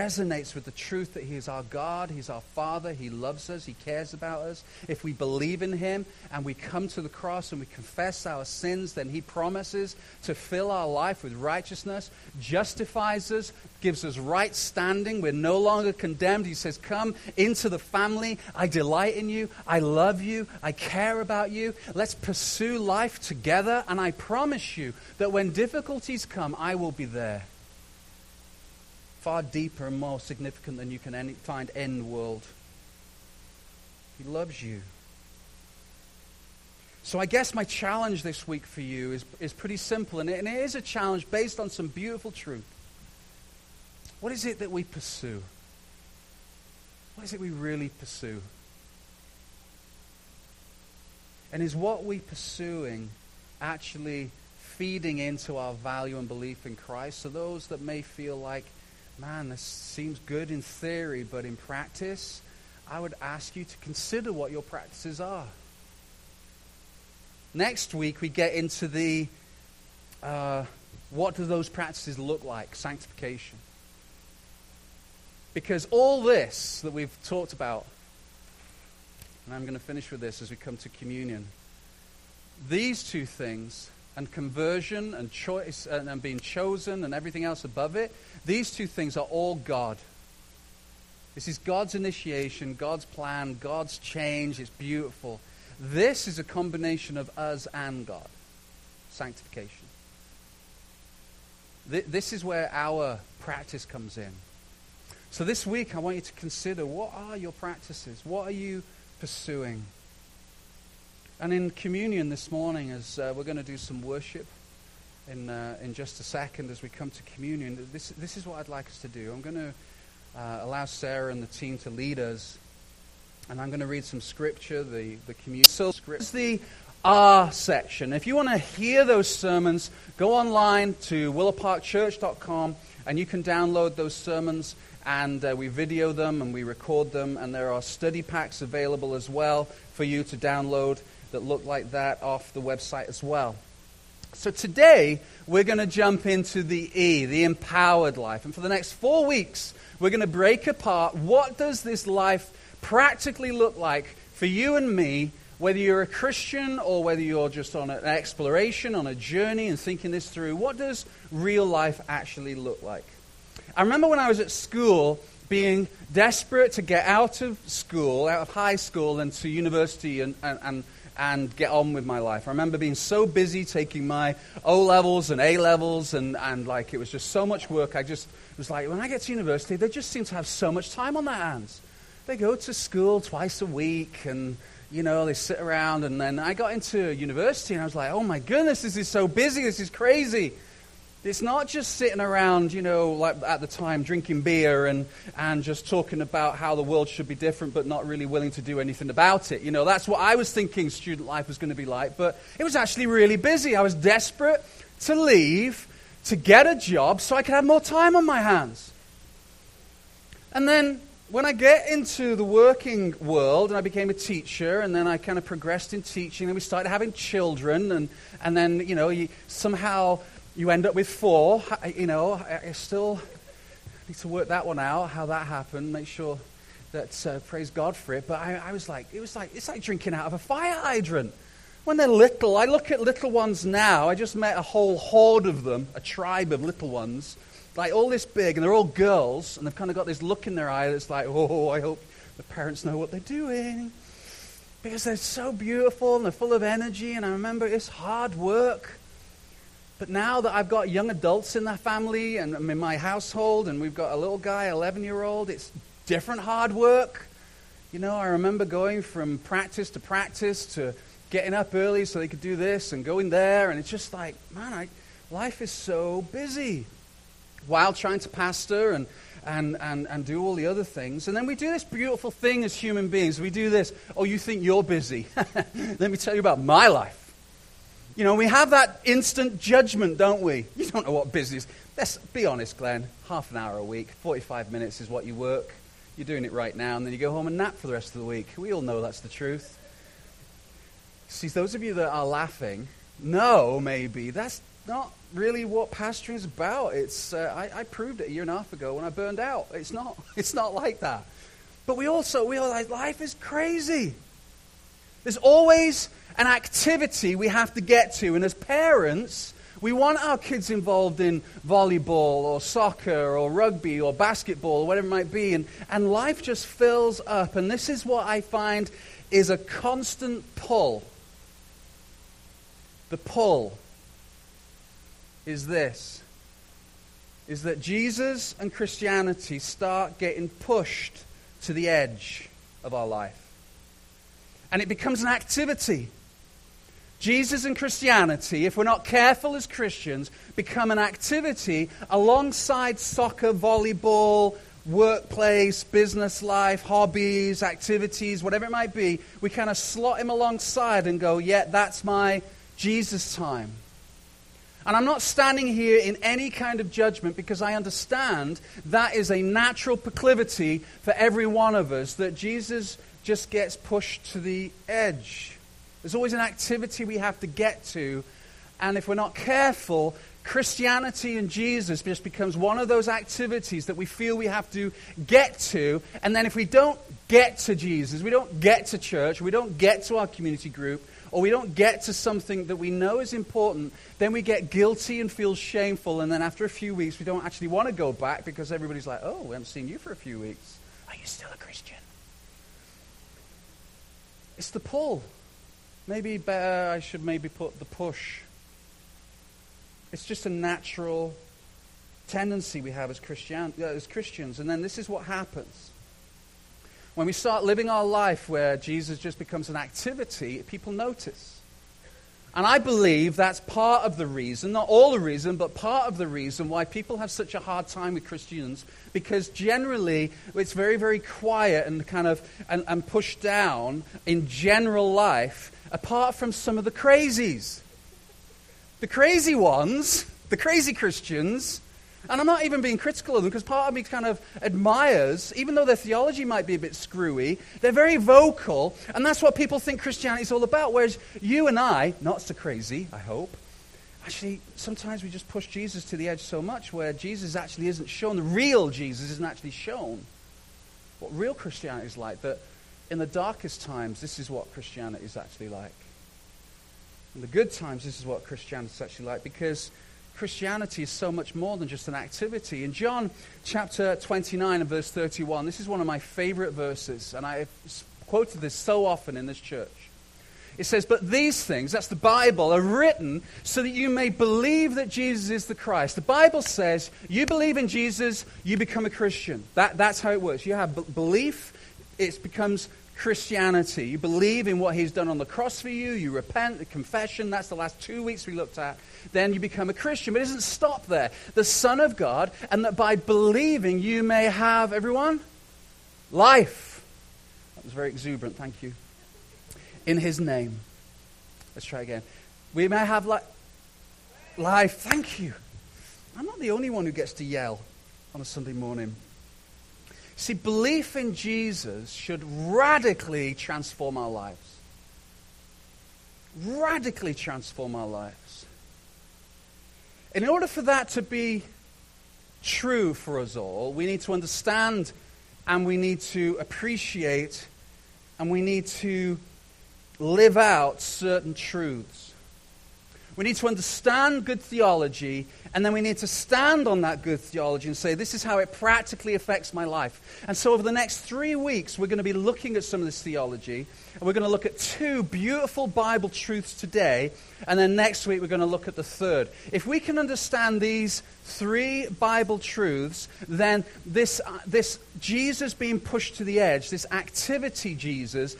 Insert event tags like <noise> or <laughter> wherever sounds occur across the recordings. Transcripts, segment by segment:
resonates with the truth that He is our God, He's our Father, He loves us, He cares about us. If we believe in Him and we come to the cross and we confess our sins, then He promises to fill our life with righteousness, justifies us, gives us right standing. We're no longer condemned. He says, Come into the family. I delight in you. I love you. I care about you. Let's pursue life together. And I promise you that when difficulties come, I will be there far deeper and more significant than you can any, find in the world. He loves you. So I guess my challenge this week for you is, is pretty simple, and it, and it is a challenge based on some beautiful truth. What is it that we pursue? What is it we really pursue? And is what we pursuing actually feeding into our value and belief in Christ? So those that may feel like man, this seems good in theory, but in practice, I would ask you to consider what your practices are. Next week, we get into the uh, what do those practices look like? Sanctification. Because all this that we've talked about, and I'm going to finish with this as we come to communion, these two things and conversion and choice and, and being chosen and everything else above it, these two things are all God. This is God's initiation, God's plan, God's change. It's beautiful. This is a combination of us and God. Sanctification. This is where our practice comes in. So this week, I want you to consider what are your practices? What are you pursuing? And in communion this morning, as uh, we're going to do some worship in, uh, in just a second as we come to communion, this, this is what I'd like us to do. I'm going to uh, allow Sarah and the team to lead us. And I'm going to read some scripture, the, the communion. So, script. is the R section. If you want to hear those sermons, go online to willowparkchurch.com and you can download those sermons and uh, we video them and we record them and there are study packs available as well for you to download that look like that off the website as well. So today, we're going to jump into the E, the empowered life. And for the next four weeks, we're going to break apart what does this life practically look like for you and me, whether you're a Christian or whether you're just on an exploration, on a journey and thinking this through. What does real life actually look like? I remember when I was at school being desperate to get out of school, out of high school, and to university and, and, and and get on with my life. I remember being so busy taking my O levels and A levels, and, and like it was just so much work. I just was like, when I get to university, they just seem to have so much time on their hands. They go to school twice a week, and you know, they sit around. And then I got into university, and I was like, oh my goodness, this is so busy. This is crazy. It's not just sitting around, you know, like at the time drinking beer and, and just talking about how the world should be different, but not really willing to do anything about it. You know, that's what I was thinking student life was going to be like, but it was actually really busy. I was desperate to leave, to get a job, so I could have more time on my hands. And then when I get into the working world and I became a teacher and then I kind of progressed in teaching and we started having children and, and then, you know, you somehow you end up with four. You know, I still need to work that one out, how that happened, make sure that, uh, praise God for it. But I, I was like, it was like, it's like drinking out of a fire hydrant. When they're little, I look at little ones now. I just met a whole horde of them, a tribe of little ones, like all this big, and they're all girls, and they've kind of got this look in their eye that's like, <laughs> oh, I hope the parents know what they're doing. Because they're so beautiful and they're full of energy, and I remember it's hard work. But now that I've got young adults in the family and in my household, and we've got a little guy, 11 year old, it's different hard work. You know, I remember going from practice to practice to getting up early so they could do this and going there, and it's just like, man, I, life is so busy while trying to pastor and, and, and, and do all the other things. And then we do this beautiful thing as human beings. We do this, oh, you think you're busy. <laughs> Let me tell you about my life. You know, we have that instant judgment, don't we? You don't know what business. Let's be honest, Glenn. Half an hour a week, 45 minutes is what you work. You're doing it right now, and then you go home and nap for the rest of the week. We all know that's the truth. See, those of you that are laughing, no, maybe that's, not really what pastoring is about. It's, uh, I, I, proved it a year and a half ago when I burned out. It's not, <laughs> it's not like that. But we also realize life is crazy. There's always an activity we have to get to. And as parents, we want our kids involved in volleyball or soccer or rugby or basketball or whatever it might be. And, and life just fills up. And this is what I find is a constant pull. The pull is this is that Jesus and Christianity start getting pushed to the edge of our life. And it becomes an activity. Jesus and Christianity, if we're not careful as Christians, become an activity alongside soccer, volleyball, workplace, business life, hobbies, activities, whatever it might be. We kind of slot him alongside and go, yeah, that's my Jesus time. And I'm not standing here in any kind of judgment because I understand that is a natural proclivity for every one of us that Jesus just gets pushed to the edge. There's always an activity we have to get to. And if we're not careful, Christianity and Jesus just becomes one of those activities that we feel we have to get to. And then if we don't get to Jesus, we don't get to church, we don't get to our community group, or we don't get to something that we know is important, then we get guilty and feel shameful. And then after a few weeks, we don't actually want to go back because everybody's like, oh, we haven't seen you for a few weeks. Are you still a Christian? It's the pull. Maybe better, I should maybe put the push. It's just a natural tendency we have as, Christian, uh, as Christians. And then this is what happens. When we start living our life where Jesus just becomes an activity, people notice. And I believe that's part of the reason, not all the reason, but part of the reason why people have such a hard time with Christians, because generally it's very, very quiet and kind of and, and pushed down in general life, apart from some of the crazies. The crazy ones, the crazy Christians, and I'm not even being critical of them because part of me kind of admires, even though their theology might be a bit screwy, they're very vocal, and that's what people think Christianity is all about. Whereas you and I, not so crazy, I hope, actually, sometimes we just push Jesus to the edge so much where Jesus actually isn't shown, the real Jesus isn't actually shown what real Christianity is like. That in the darkest times, this is what Christianity is actually like. In the good times, this is what Christianity is actually like because Christianity is so much more than just an activity. In John chapter 29 and verse 31, this is one of my favorite verses, and I've quoted this so often in this church. It says, But these things, that's the Bible, are written so that you may believe that Jesus is the Christ. The Bible says, you believe in Jesus, you become a Christian. That, that's how it works. You have b- belief, it becomes Christianity. You believe in what he's done on the cross for you, you repent, the confession, that's the last two weeks we looked at. Then you become a Christian. But it doesn't stop there. The Son of God, and that by believing you may have, everyone, life. That was very exuberant, thank you. In his name. Let's try again. We may have li- life. Thank you. I'm not the only one who gets to yell on a Sunday morning. See, belief in Jesus should radically transform our lives. Radically transform our lives. In order for that to be true for us all, we need to understand and we need to appreciate and we need to live out certain truths. We need to understand good theology, and then we need to stand on that good theology and say, this is how it practically affects my life. And so, over the next three weeks, we're going to be looking at some of this theology, and we're going to look at two beautiful Bible truths today, and then next week, we're going to look at the third. If we can understand these three Bible truths, then this, uh, this Jesus being pushed to the edge, this activity Jesus,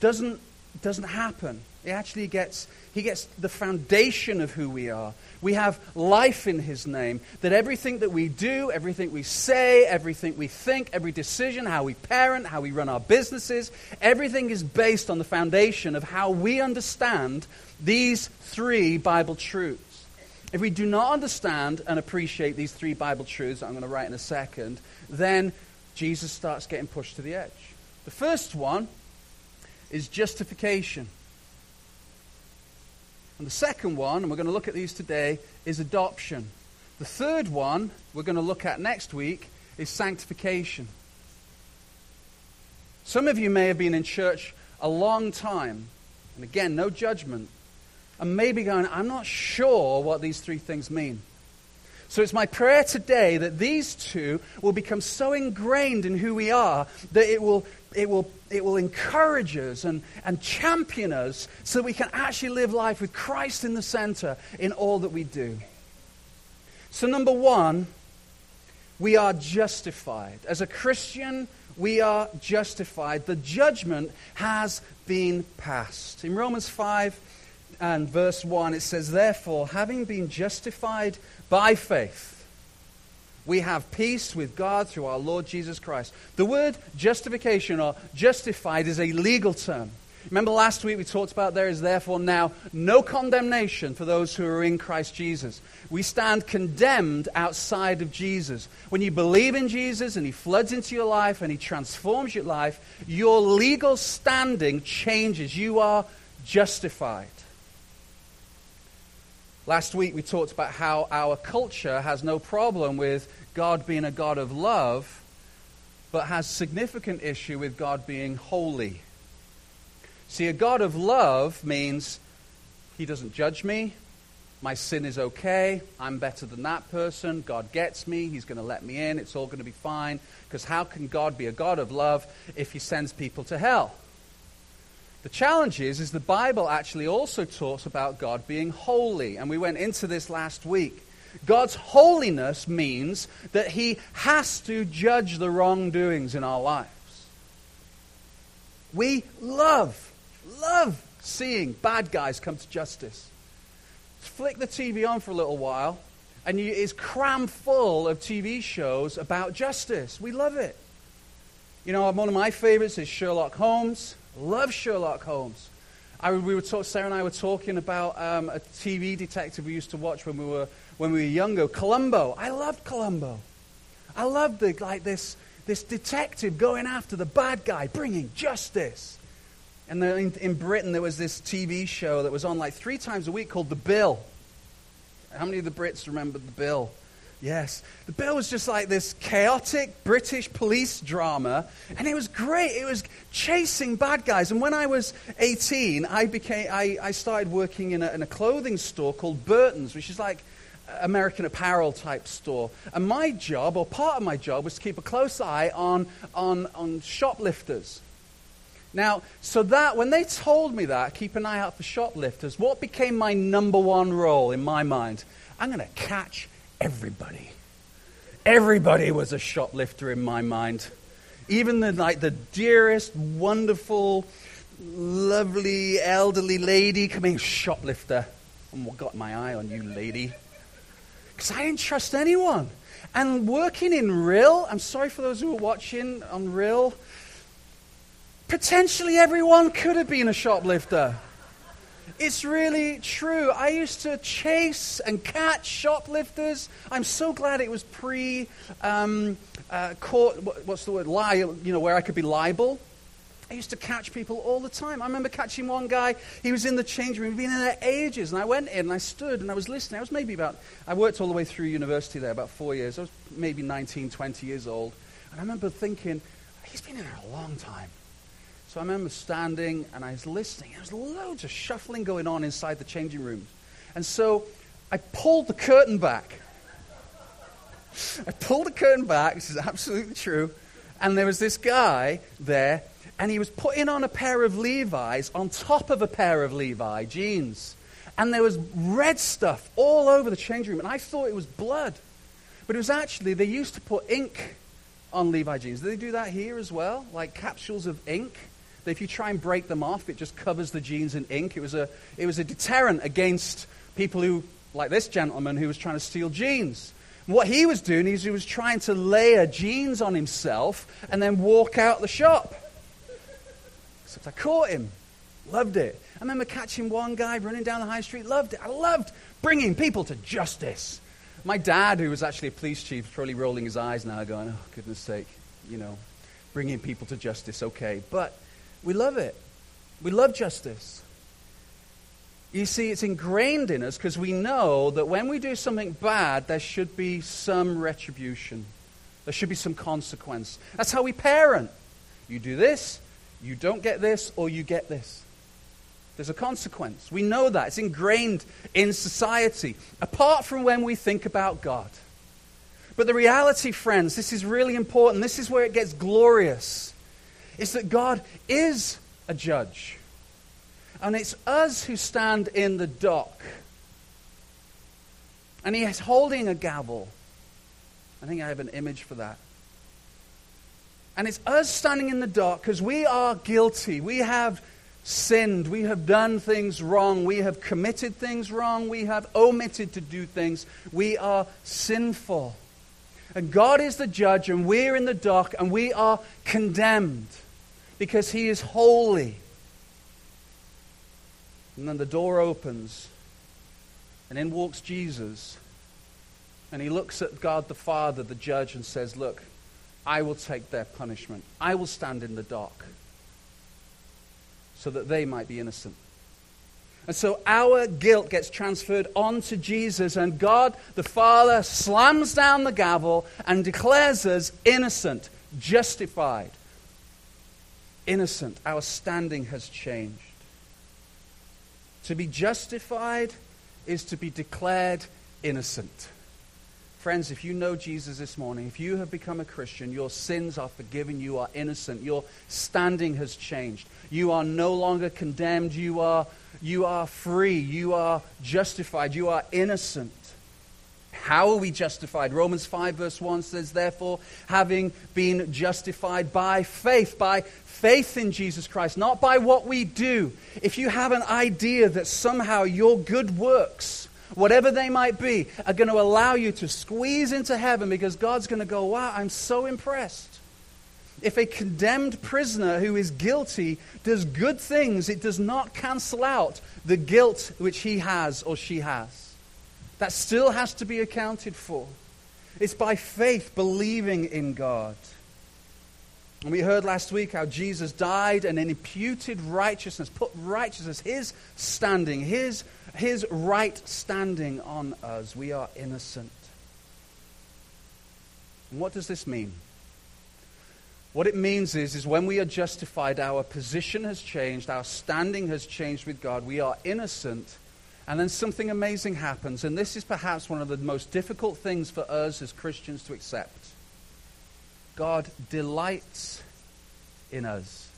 doesn't, doesn't happen. It actually gets he gets the foundation of who we are. We have life in His name. That everything that we do, everything we say, everything we think, every decision, how we parent, how we run our businesses, everything is based on the foundation of how we understand these three Bible truths. If we do not understand and appreciate these three Bible truths I'm going to write in a second, then Jesus starts getting pushed to the edge. The first one is justification. And the second one, and we're going to look at these today, is adoption. The third one we're going to look at next week is sanctification. Some of you may have been in church a long time, and again, no judgment, and maybe going, I'm not sure what these three things mean. So it's my prayer today that these two will become so ingrained in who we are that it will, it will, it will encourage us and, and champion us so we can actually live life with Christ in the center in all that we do. So, number one, we are justified. As a Christian, we are justified. The judgment has been passed. In Romans 5 and verse 1, it says, Therefore, having been justified by faith, we have peace with God through our Lord Jesus Christ. The word justification or justified is a legal term. Remember last week we talked about there is therefore now no condemnation for those who are in Christ Jesus. We stand condemned outside of Jesus. When you believe in Jesus and he floods into your life and he transforms your life, your legal standing changes. You are justified. Last week we talked about how our culture has no problem with God being a God of love, but has significant issue with God being holy. See, a God of love means he doesn't judge me. My sin is okay. I'm better than that person. God gets me. He's going to let me in. It's all going to be fine. Because how can God be a God of love if he sends people to hell? The challenge is, is the Bible actually also talks about God being holy. And we went into this last week. God's holiness means that he has to judge the wrongdoings in our lives. We love, love seeing bad guys come to justice. Flick the TV on for a little while, and you, it's cram full of TV shows about justice. We love it. You know, one of my favorites is Sherlock Holmes. Love Sherlock Holmes. I, we were talk, Sarah and I were talking about um, a TV detective we used to watch when we were when we were younger, Columbo. I loved Columbo. I loved the, like this this detective going after the bad guy, bringing justice. And in, in Britain, there was this TV show that was on like three times a week called The Bill. How many of the Brits remember The Bill? Yes. The Bill was just like this chaotic British police drama, and it was great. It was chasing bad guys. And when I was 18, I, became, I, I started working in a, in a clothing store called Burton's, which is like American Apparel type store. And my job, or part of my job, was to keep a close eye on, on, on shoplifters. Now, so that, when they told me that, keep an eye out for shoplifters, what became my number one role in my mind? I'm going to catch everybody. Everybody was a shoplifter in my mind. Even the, like, the dearest, wonderful, lovely, elderly lady coming, shoplifter. What got my eye on you, lady? Because I didn't trust anyone. And working in Real, I'm sorry for those who are watching on Real, potentially everyone could have been a shoplifter. It's really true. I used to chase and catch shoplifters. I'm so glad it was pre um, uh, court, what's the word? Lie, you know, where I could be liable. I used to catch people all the time. I remember catching one guy. He was in the change room. He'd been in there ages. And I went in and I stood and I was listening. I was maybe about, I worked all the way through university there, about four years. I was maybe 19, 20 years old. And I remember thinking, he's been in there a long time. So I remember standing and I was listening. There was loads of shuffling going on inside the changing rooms. And so I pulled the curtain back. I pulled the curtain back. This is absolutely true. And there was this guy there, and he was putting on a pair of Levi's on top of a pair of Levi jeans. And there was red stuff all over the changing room. And I thought it was blood. But it was actually, they used to put ink on Levi jeans. Do they do that here as well? Like capsules of ink? That if you try and break them off, it just covers the jeans in ink. It was a, it was a deterrent against people who, like this gentleman, who was trying to steal jeans. And what he was doing is he was trying to layer jeans on himself and then walk out the shop. Except I caught him. Loved it. I remember catching one guy running down the high street. Loved it. I loved bringing people to justice. My dad, who was actually a police chief, is probably rolling his eyes now, going, oh, goodness sake, you know, bringing people to justice, okay. But we love it. We love justice. You see, it's ingrained in us because we know that when we do something bad, there should be some retribution. There should be some consequence. That's how we parent. You do this, you don't get this, or you get this. There's a consequence. We know that. It's ingrained in society, apart from when we think about God. But the reality, friends, this is really important. This is where it gets glorious. Is that God is a judge. And it's us who stand in the dock. And he is holding a gavel. I think I have an image for that. And it's us standing in the dock because we are guilty. We have sinned. We have done things wrong. We have committed things wrong. We have omitted to do things. We are sinful. And God is the judge, and we're in the dock, and we are condemned because He is holy. And then the door opens, and in walks Jesus. And he looks at God the Father, the judge, and says, Look, I will take their punishment. I will stand in the dock so that they might be innocent. And so our guilt gets transferred onto Jesus, and God the Father slams down the gavel and declares us innocent, justified. Innocent. Our standing has changed. To be justified is to be declared innocent. Friends, if you know Jesus this morning, if you have become a Christian, your sins are forgiven, you are innocent, your standing has changed. You are no longer condemned, you are, you are free, you are justified, you are innocent. How are we justified? Romans 5, verse 1 says, Therefore, having been justified by faith, by faith in Jesus Christ, not by what we do. If you have an idea that somehow your good works, whatever they might be, are going to allow you to squeeze into heaven because God's going to go, wow, I'm so impressed. If a condemned prisoner who is guilty does good things, it does not cancel out the guilt which he has or she has. That still has to be accounted for. It's by faith, believing in God. And we heard last week how Jesus died and imputed righteousness, put righteousness, his standing, his his right standing on us. We are innocent. And what does this mean? What it means is, is when we are justified, our position has changed, our standing has changed with God. We are innocent. And then something amazing happens. And this is perhaps one of the most difficult things for us as Christians to accept. God delights in us.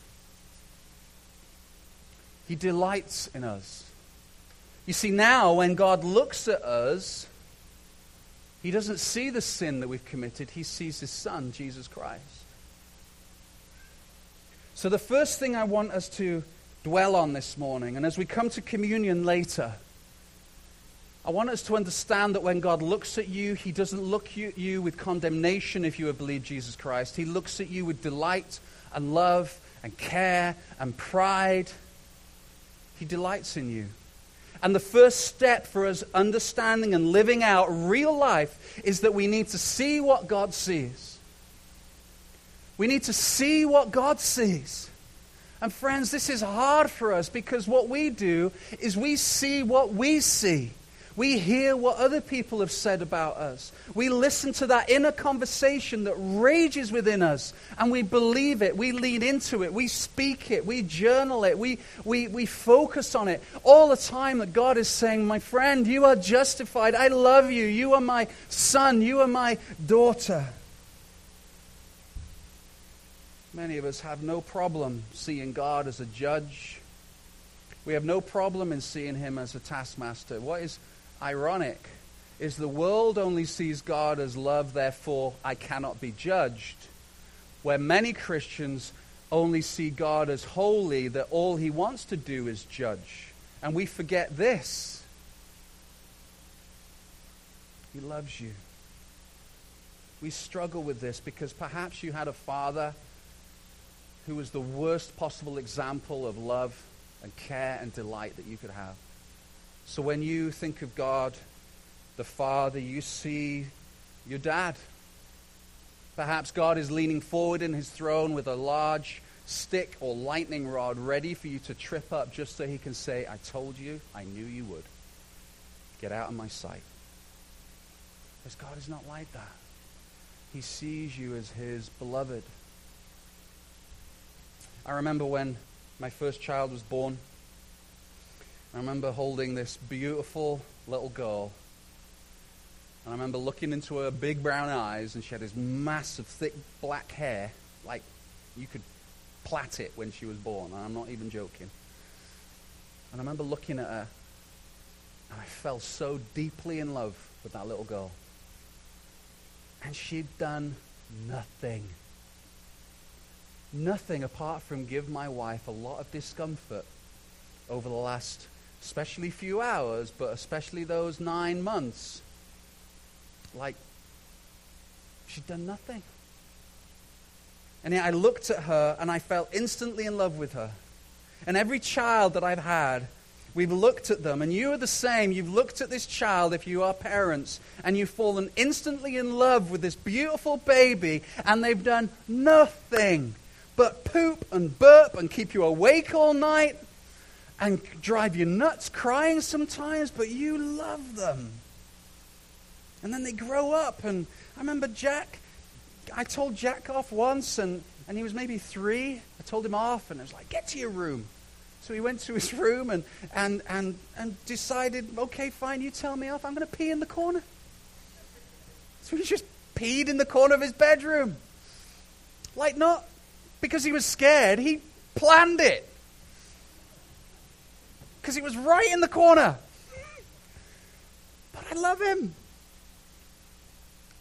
He delights in us. You see, now when God looks at us, he doesn't see the sin that we've committed, he sees his son, Jesus Christ. So, the first thing I want us to dwell on this morning, and as we come to communion later, I want us to understand that when God looks at you, He doesn't look at you with condemnation if you have believed Jesus Christ. He looks at you with delight and love and care and pride. He delights in you. And the first step for us understanding and living out real life is that we need to see what God sees. We need to see what God sees. And friends, this is hard for us because what we do is we see what we see. We hear what other people have said about us. We listen to that inner conversation that rages within us, and we believe it. We lean into it. We speak it. We journal it. We, we, we focus on it all the time that God is saying, My friend, you are justified. I love you. You are my son. You are my daughter. Many of us have no problem seeing God as a judge. We have no problem in seeing him as a taskmaster. What is ironic is the world only sees God as love, therefore I cannot be judged, where many Christians only see God as holy, that all he wants to do is judge. And we forget this He loves you. We struggle with this because perhaps you had a father who was the worst possible example of love and care and delight that you could have. So when you think of God, the Father, you see your dad. Perhaps God is leaning forward in his throne with a large stick or lightning rod ready for you to trip up just so he can say, I told you, I knew you would. Get out of my sight. Because God is not like that. He sees you as his beloved. I remember when my first child was born. I remember holding this beautiful little girl. And I remember looking into her big brown eyes, and she had this massive, thick black hair. Like you could plait it when she was born. And I'm not even joking. And I remember looking at her, and I fell so deeply in love with that little girl. And she'd done nothing. Nothing apart from give my wife a lot of discomfort over the last, especially few hours, but especially those nine months. Like, she'd done nothing. And yet I looked at her and I fell instantly in love with her. And every child that I've had, we've looked at them, and you are the same. You've looked at this child, if you are parents, and you've fallen instantly in love with this beautiful baby, and they've done nothing but poop and burp and keep you awake all night and drive you nuts crying sometimes, but you love them. And then they grow up, and I remember Jack I told Jack off once, and, and he was maybe three. I told him off, and I was like, get to your room. So he went to his <laughs> room and, and, and, and decided, okay, fine, you tell me off. I'm going to pee in the corner. So he just peed in the corner of his bedroom. Like, not because he was scared, he planned it. Because he was right in the corner. But I love him.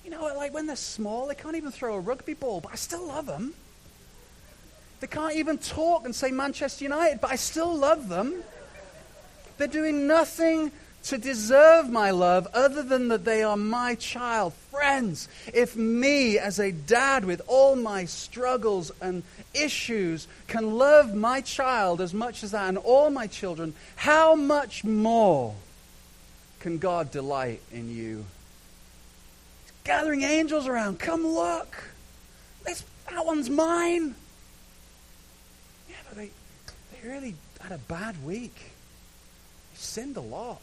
You know, like when they're small, they can't even throw a rugby ball, but I still love them. They can't even talk and say Manchester United, but I still love them. They're doing nothing to deserve my love other than that they are my child. Friends, if me as a dad with all my struggles and issues can love my child as much as that and all my children, how much more can God delight in you gathering angels around. Come look. This, that one's mine. Yeah, but they, they really had a bad week. They sinned a lot.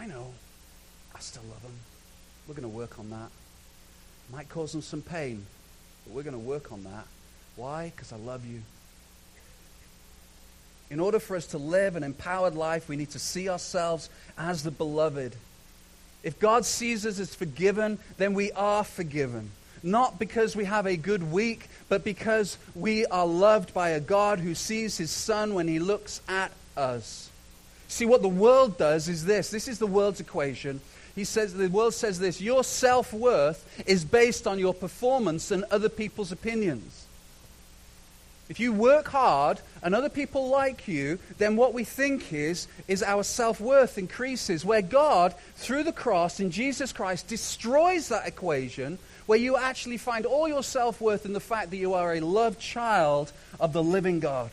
I know. I still love them. We're going to work on that. Might cause them some pain, but we're going to work on that. Why? Because I love you. In order for us to live an empowered life, we need to see ourselves as the beloved. If God sees us as forgiven, then we are forgiven. Not because we have a good week, but because we are loved by a God who sees his Son when he looks at us. See, what the world does is this this is the world's equation. He says, the world says this your self worth is based on your performance and other people's opinions. If you work hard and other people like you, then what we think is, is our self worth increases. Where God, through the cross in Jesus Christ, destroys that equation, where you actually find all your self worth in the fact that you are a loved child of the living God.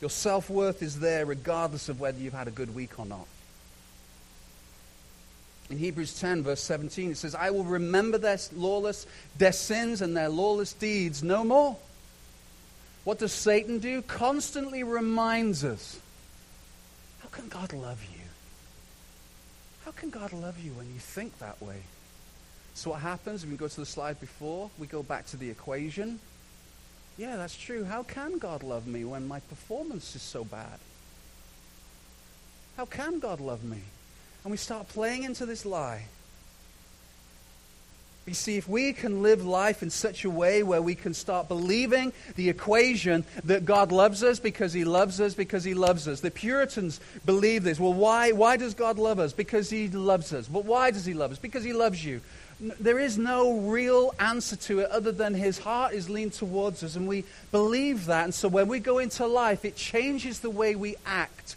Your self worth is there regardless of whether you've had a good week or not. In Hebrews 10, verse 17, it says, I will remember their lawless, their sins and their lawless deeds no more. What does Satan do? Constantly reminds us how can God love you? How can God love you when you think that way? So, what happens? If we go to the slide before, we go back to the equation. Yeah, that's true. How can God love me when my performance is so bad? How can God love me? And we start playing into this lie. You see, if we can live life in such a way where we can start believing the equation that God loves us because he loves us because he loves us. The Puritans believe this. Well, why, why does God love us? Because he loves us. But why does he love us? Because he loves you. There is no real answer to it other than his heart is leaned towards us, and we believe that. And so when we go into life, it changes the way we act.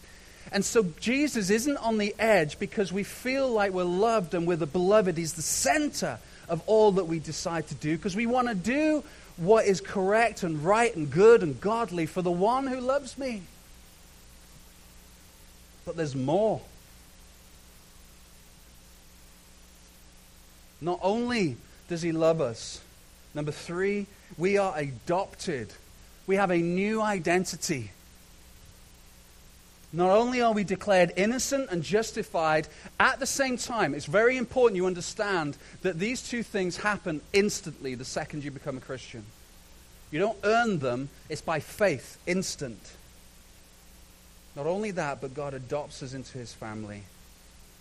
And so Jesus isn't on the edge because we feel like we're loved and we're the beloved. He's the center of all that we decide to do because we want to do what is correct and right and good and godly for the one who loves me. But there's more. Not only does he love us, Number three, we are adopted. We have a new identity. Not only are we declared innocent and justified, at the same time, it's very important you understand that these two things happen instantly the second you become a Christian. You don't earn them, it's by faith, instant. Not only that, but God adopts us into his family.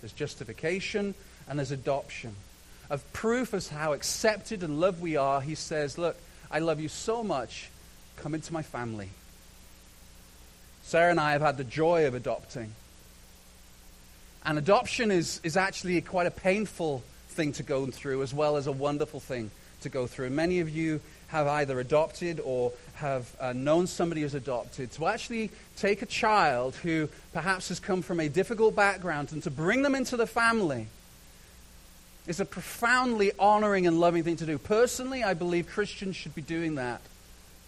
There's justification and there's adoption. Of proof as how accepted and loved we are, he says, Look, I love you so much, come into my family. Sarah and I have had the joy of adopting. And adoption is, is actually quite a painful thing to go through, as well as a wonderful thing to go through. Many of you have either adopted or have uh, known somebody who's adopted. To actually take a child who perhaps has come from a difficult background and to bring them into the family is a profoundly honoring and loving thing to do. Personally, I believe Christians should be doing that.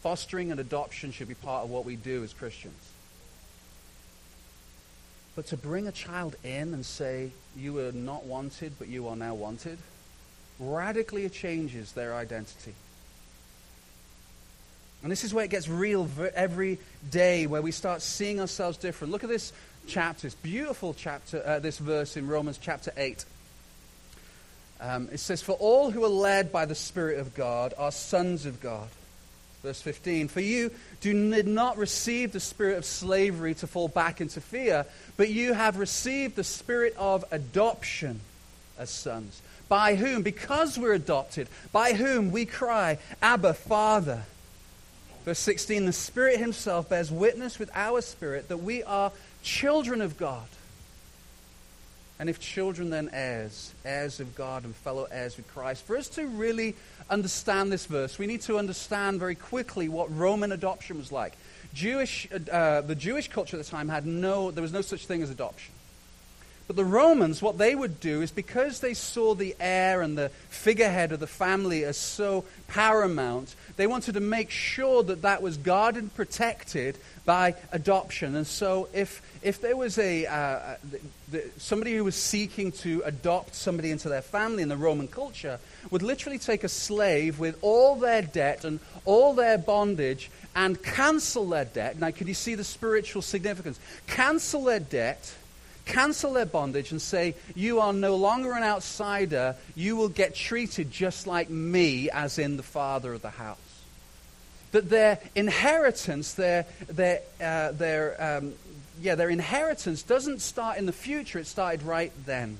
Fostering and adoption should be part of what we do as Christians. But to bring a child in and say, you were not wanted, but you are now wanted, radically changes their identity. And this is where it gets real every day, where we start seeing ourselves different. Look at this chapter, this beautiful chapter, uh, this verse in Romans chapter 8. Um, it says, For all who are led by the Spirit of God are sons of God. Verse 15 For you do, did not receive the spirit of slavery to fall back into fear, but you have received the spirit of adoption as sons. By whom? Because we're adopted. By whom we cry, Abba, Father. Verse 16 The Spirit Himself bears witness with our spirit that we are children of God. And if children, then heirs, heirs of God and fellow heirs with Christ. For us to really understand this verse, we need to understand very quickly what Roman adoption was like. Jewish, uh, the Jewish culture at the time had no, there was no such thing as adoption. But the Romans, what they would do is because they saw the heir and the figurehead of the family as so paramount, they wanted to make sure that that was guarded and protected by adoption. And so if, if there was a, uh, the, the, somebody who was seeking to adopt somebody into their family in the Roman culture, would literally take a slave with all their debt and all their bondage and cancel their debt. Now, can you see the spiritual significance? Cancel their debt cancel their bondage and say, You are no longer an outsider. You will get treated just like me, as in the father of the house. That their inheritance, their, their, uh, their, um, yeah, their inheritance doesn't start in the future, it started right then.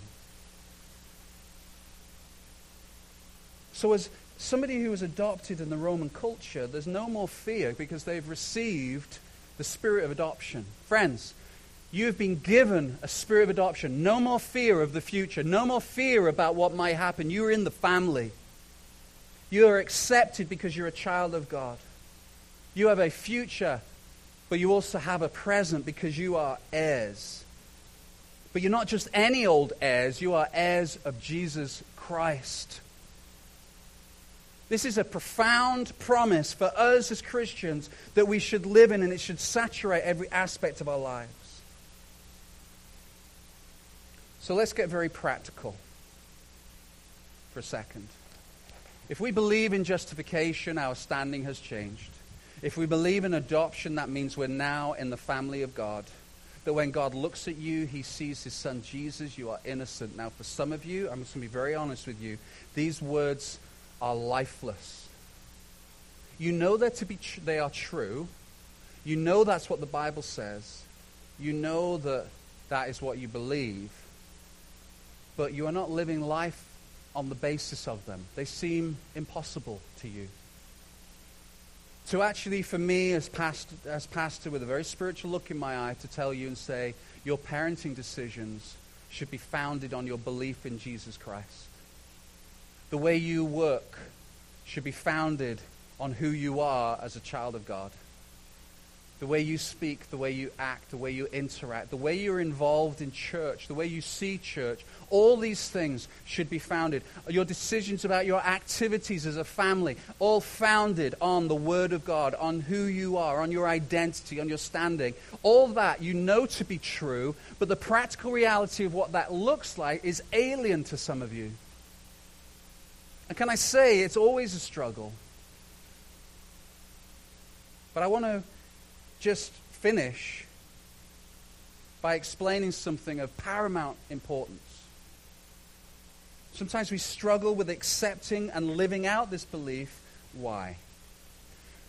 So, as somebody who was adopted in the Roman culture, there's no more fear because they've received the spirit of adoption. Friends, you have been given a spirit of adoption. No more fear of the future. No more fear about what might happen. You are in the family. You are accepted because you're a child of God. You have a future, but you also have a present because you are heirs. But you're not just any old heirs, you are heirs of Jesus Christ. This is a profound promise for us as Christians that we should live in, and it should saturate every aspect of our lives. So let's get very practical for a second. If we believe in justification, our standing has changed. If we believe in adoption, that means we're now in the family of God. That when God looks at you, he sees his son Jesus, you are innocent. Now, for some of you, I'm just going to be very honest with you, these words are lifeless. You know that to be tr- they are true. You know that's what the Bible says. You know that that is what you believe but you are not living life on the basis of them. They seem impossible to you. To actually, for me as pastor, as pastor with a very spiritual look in my eye, to tell you and say, your parenting decisions should be founded on your belief in Jesus Christ. The way you work should be founded on who you are as a child of God the way you speak, the way you act, the way you interact, the way you're involved in church, the way you see church, all these things should be founded. Your decisions about your activities as a family, all founded on the Word of God, on who you are, on your identity, on your standing. All that you know to be true, but the practical reality of what that looks like is alien to some of you. And can I say, it's always a struggle. But I want to just finish by explaining something of paramount importance. Sometimes we struggle with accepting and living out this belief. Why?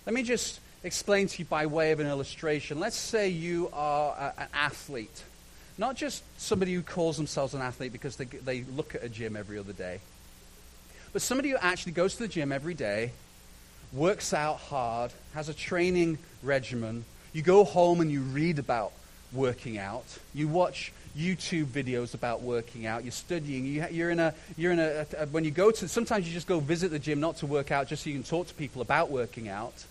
Let me just explain to you by way of an illustration. Let's say you are a, an athlete, not just somebody who calls themselves an athlete because they, they look at a gym every other day, but somebody who actually goes to the gym every day, works out hard, has a training regimen. You go home and you read about working out. You watch YouTube videos about working out. You're studying. You, are in a, you're in a, a, when you go to, sometimes you just go visit the gym not to work out, just so you can talk to people about working out.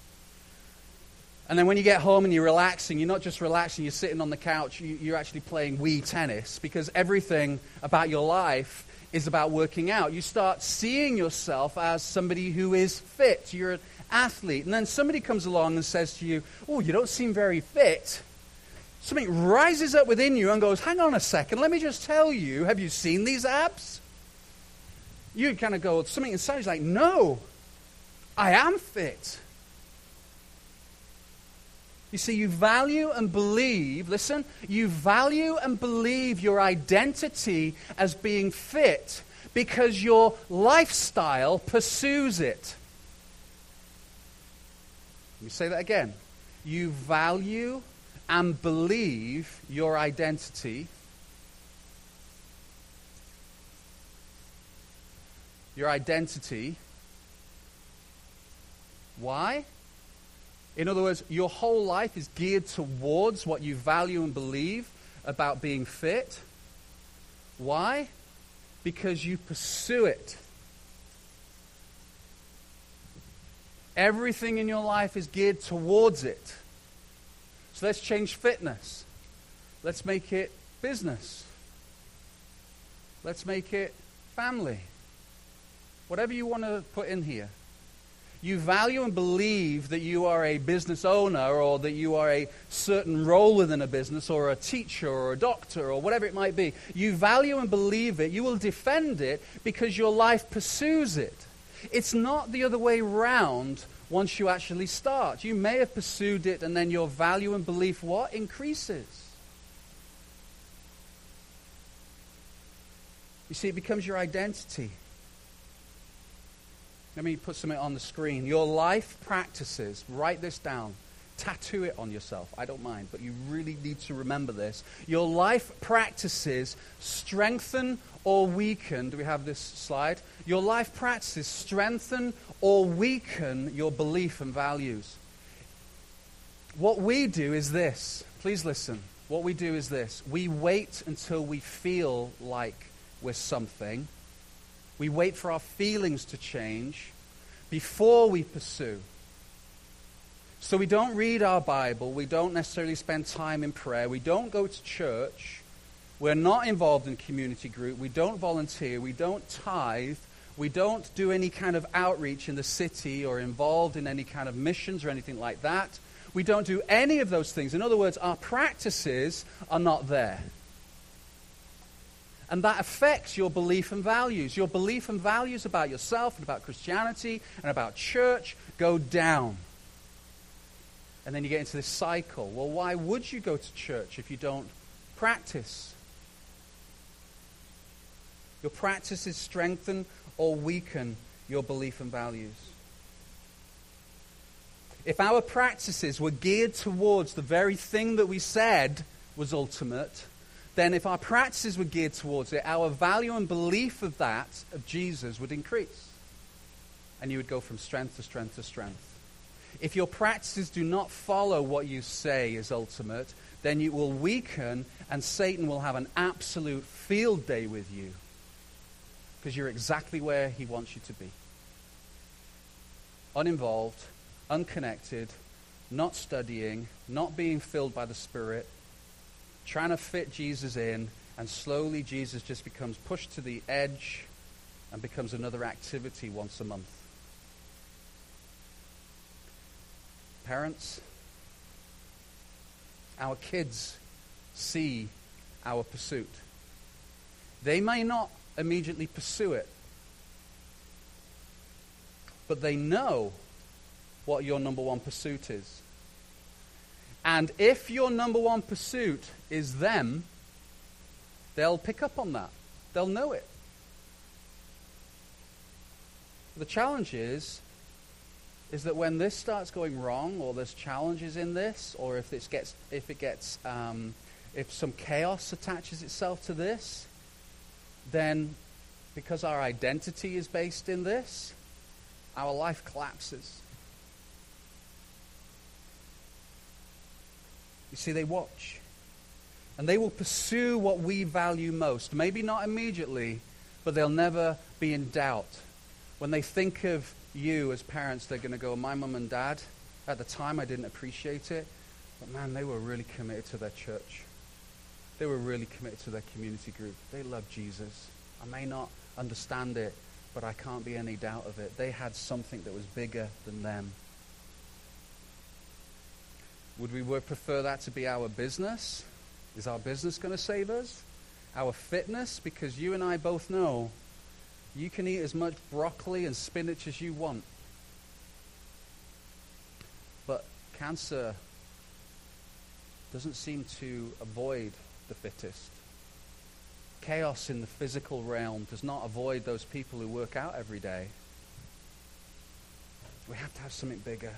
And then when you get home and you're relaxing, you're not just relaxing, you're sitting on the couch, you, are actually playing Wii tennis because everything about your life is about working out. You start seeing yourself as somebody who is fit. You're an athlete. And then somebody comes along and says to you, Oh, you don't seem very fit something rises up within you and goes, Hang on a second, let me just tell you, have you seen these abs? You kind of go, something inside is like, No, I am fit. You see, you value and believe, listen, you value and believe your identity as being fit because your lifestyle pursues it. Let me say that again. You value and believe your identity, your identity. Why? In other words, your whole life is geared towards what you value and believe about being fit. Why? Because you pursue it. Everything in your life is geared towards it. So let's change fitness. Let's make it business. Let's make it family. Whatever you want to put in here. You value and believe that you are a business owner or that you are a certain role within a business or a teacher or a doctor or whatever it might be. You value and believe it. You will defend it because your life pursues it. It's not the other way round once you actually start. You may have pursued it and then your value and belief what? Increases. You see, it becomes your identity. Let me put something on the screen. Your life practices, write this down. Tattoo it on yourself. I don't mind, but you really need to remember this. Your life practices strengthen or weaken. Do we have this slide? Your life practices strengthen or weaken your belief and values. What we do is this. Please listen. What we do is this. We wait until we feel like we're something. We wait for our feelings to change before we pursue. So we don't read our Bible. We don't necessarily spend time in prayer. We don't go to church. We're not involved in community group. We don't volunteer. We don't tithe. We don't do any kind of outreach in the city or involved in any kind of missions or anything like that. We don't do any of those things. In other words, our practices are not there. And that affects your belief and values. Your belief and values about yourself and about Christianity and about church go down. And then you get into this cycle. Well, why would you go to church if you don't practice? Your practices strengthen or weaken your belief and values. If our practices were geared towards the very thing that we said was ultimate, then if our practices were geared towards it, our value and belief of that, of Jesus, would increase. And you would go from strength to strength to strength. If your practices do not follow what you say is ultimate, then you will weaken and Satan will have an absolute field day with you because you're exactly where he wants you to be. Uninvolved, unconnected, not studying, not being filled by the Spirit, trying to fit Jesus in, and slowly Jesus just becomes pushed to the edge and becomes another activity once a month. Parents, our kids see our pursuit. They may not immediately pursue it. but they know what your number one pursuit is. And if your number one pursuit is them, they'll pick up on that. They'll know it. The challenge is, is that when this starts going wrong, or there's challenges in this, or if, this gets, if it gets, um, if some chaos attaches itself to this, then because our identity is based in this, our life collapses. You see, they watch. And they will pursue what we value most. Maybe not immediately, but they'll never be in doubt. When they think of you as parents, they're going to go, My mum and dad, at the time I didn't appreciate it, but man, they were really committed to their church. They were really committed to their community group. They loved Jesus. I may not understand it, but I can't be any doubt of it. They had something that was bigger than them. Would we prefer that to be our business? Is our business going to save us? Our fitness? Because you and I both know you can eat as much broccoli and spinach as you want. But cancer doesn't seem to avoid the fittest. Chaos in the physical realm does not avoid those people who work out every day. We have to have something bigger.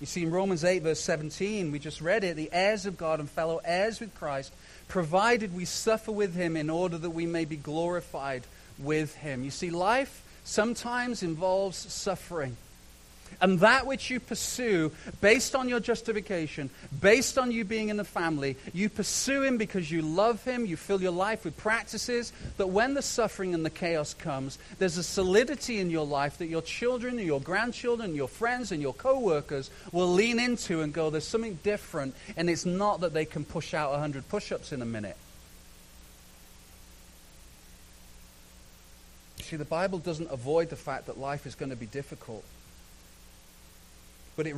You see, in Romans 8, verse 17, we just read it the heirs of God and fellow heirs with Christ, provided we suffer with him in order that we may be glorified with him. You see, life sometimes involves suffering. And that which you pursue, based on your justification, based on you being in the family, you pursue him because you love him, you fill your life with practices, that when the suffering and the chaos comes, there's a solidity in your life that your children and your grandchildren, and your friends and your co workers will lean into and go, there's something different, and it's not that they can push out 100 push ups in a minute. See, the Bible doesn't avoid the fact that life is going to be difficult but it